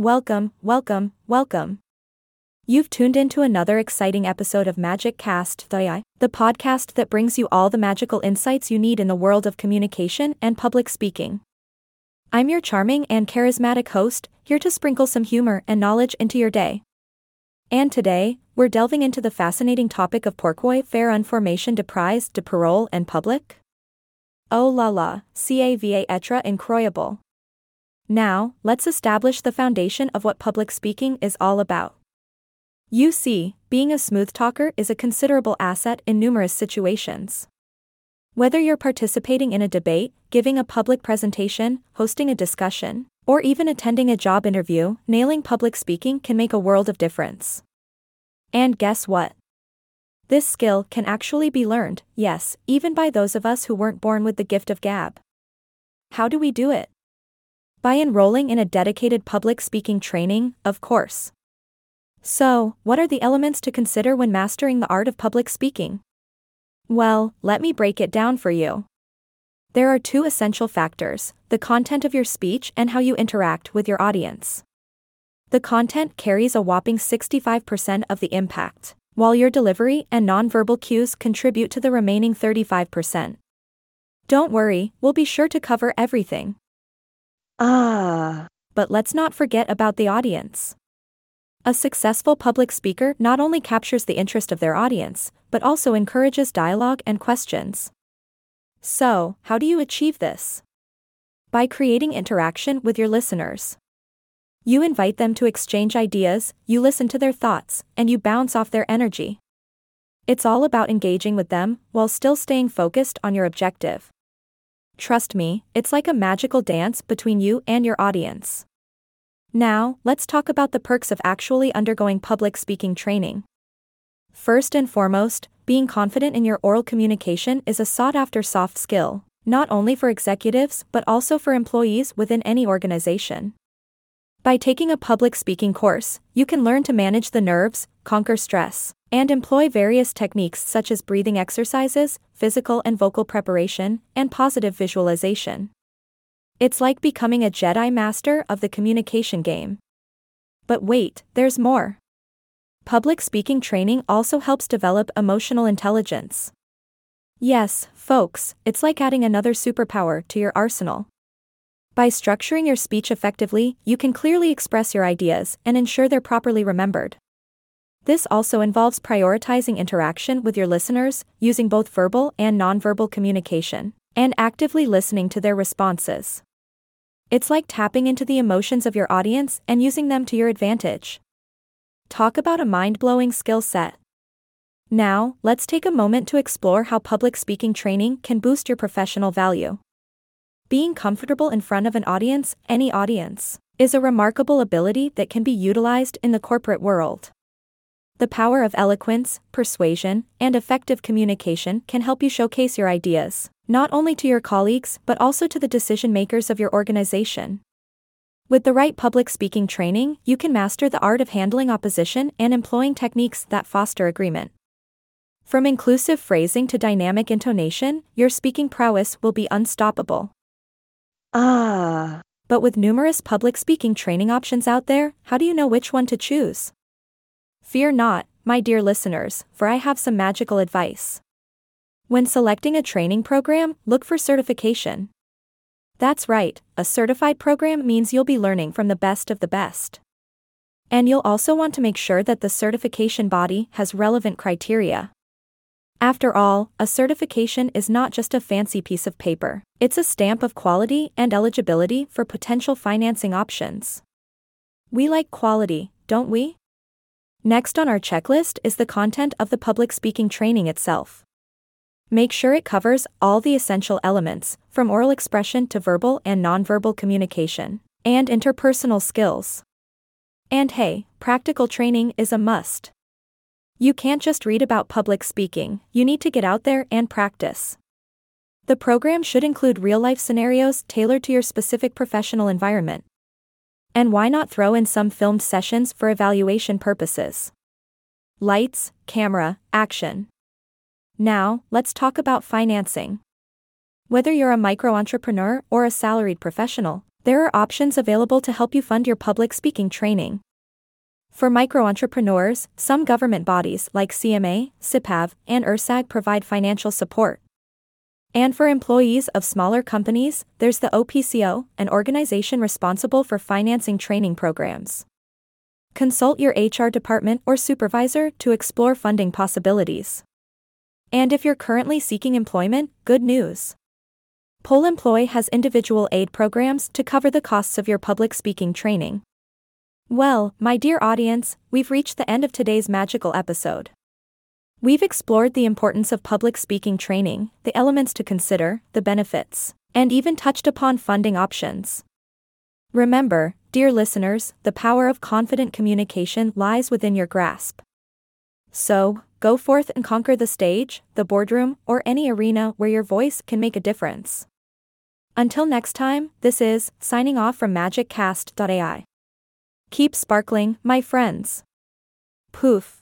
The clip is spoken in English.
Welcome, welcome, welcome. You've tuned into another exciting episode of Magic Cast, the, podcast that brings you all the magical insights you need in the world of communication and public speaking. I'm your charming and charismatic host, here to sprinkle some humor and knowledge into your day. And today, we're delving into the fascinating topic of pourquoi faire une formation de parole en public? Oh la la, ça va être incroyable. Now, let's establish the foundation of what public speaking is all about. You see, being a smooth talker is a considerable asset in numerous situations. Whether you're participating in a debate, giving a public presentation, hosting a discussion, or even attending a job interview, nailing public speaking can make a world of difference. And guess what? This skill can actually be learned, yes, even by those of us who weren't born with the gift of gab. How do we do it? By enrolling in a dedicated public speaking training, of course. So, what are the elements to consider when mastering the art of public speaking? Well, let me break it down for you. There are two essential factors the content of your speech and how you interact with your audience. The content carries a whopping 65% of the impact while your delivery and nonverbal cues contribute to the remaining 35%. Don't worry, we'll be sure to cover everything. Ah. But let's not forget about the audience. A successful public speaker not only captures the interest of their audience, but also encourages dialogue and questions. So, how do you achieve this? By creating interaction with your listeners. You invite them to exchange ideas, you listen to their thoughts, and you bounce off their energy. It's all about engaging with them while still staying focused on your objective. Trust me, it's like a magical dance between you and your audience. Now, let's talk about the perks of actually undergoing public speaking training. First and foremost, being confident in your oral communication is a sought after soft skill, not only for executives but also for employees within any organization. By taking a public speaking course, you can learn to manage the nerves, conquer stress, and employ various techniques such as breathing exercises, physical and vocal preparation, and positive visualization. It's like becoming a Jedi Master of the communication game. But wait, there's more. Public speaking training also helps develop emotional intelligence. Yes, folks, it's like adding another superpower to your arsenal. By structuring your speech effectively, you can clearly express your ideas and ensure they're properly remembered. This also involves prioritizing interaction with your listeners, using both verbal and nonverbal communication, and actively listening to their responses. It's like tapping into the emotions of your audience and using them to your advantage. Talk about a mind blowing skill set. Now, let's take a moment to explore how public speaking training can boost your professional value. Being comfortable in front of an audience, any audience, is a remarkable ability that can be utilized in the corporate world. The power of eloquence, persuasion, and effective communication can help you showcase your ideas, not only to your colleagues but also to the decision makers of your organization. With the right public speaking training, you can master the art of handling opposition and employing techniques that foster agreement. From inclusive phrasing to dynamic intonation, your speaking prowess will be unstoppable. Ah. But with numerous public speaking training options out there, how do you know which one to choose? Fear not, my dear listeners, for I have some magical advice. When selecting a training program, look for certification. That's right, a certified program means you'll be learning from the best of the best. And you'll also want to make sure that the certification body has relevant criteria. After all, a certification is not just a fancy piece of paper, it's a stamp of quality and eligibility for potential financing options. We like quality, don't we? Next on our checklist is the content of the public speaking training itself. Make sure it covers all the essential elements, from oral expression to verbal and nonverbal communication, and interpersonal skills. And hey, practical training is a must. You can't just read about public speaking, you need to get out there and practice. The program should include real life scenarios tailored to your specific professional environment. And why not throw in some filmed sessions for evaluation purposes? Lights, camera, action. Now, let's talk about financing. Whether you're a micro entrepreneur or a salaried professional, There are options available to help you fund your public speaking training. For micro entrepreneurs, some government bodies like CMA, CPAV, and URSSAF provide financial support. And for employees of smaller companies, there's the OPCO, an organization responsible for financing training programs. Consult your HR department or supervisor to explore funding possibilities. And if you're currently seeking employment, good news. Pôle Emploi has individual aid programs to cover the costs of your public speaking training. Well, my dear audience, we've reached the end of today's magical episode. We've explored the importance of public speaking training, the elements to consider, the benefits, and even touched upon funding options. Remember, dear listeners, the power of confident communication lies within your grasp. So, go forth and conquer the stage, the boardroom, or any arena where your voice can make a difference. Until next time, this is signing off from MagicCast.ai. Keep sparkling, my friends. Poof.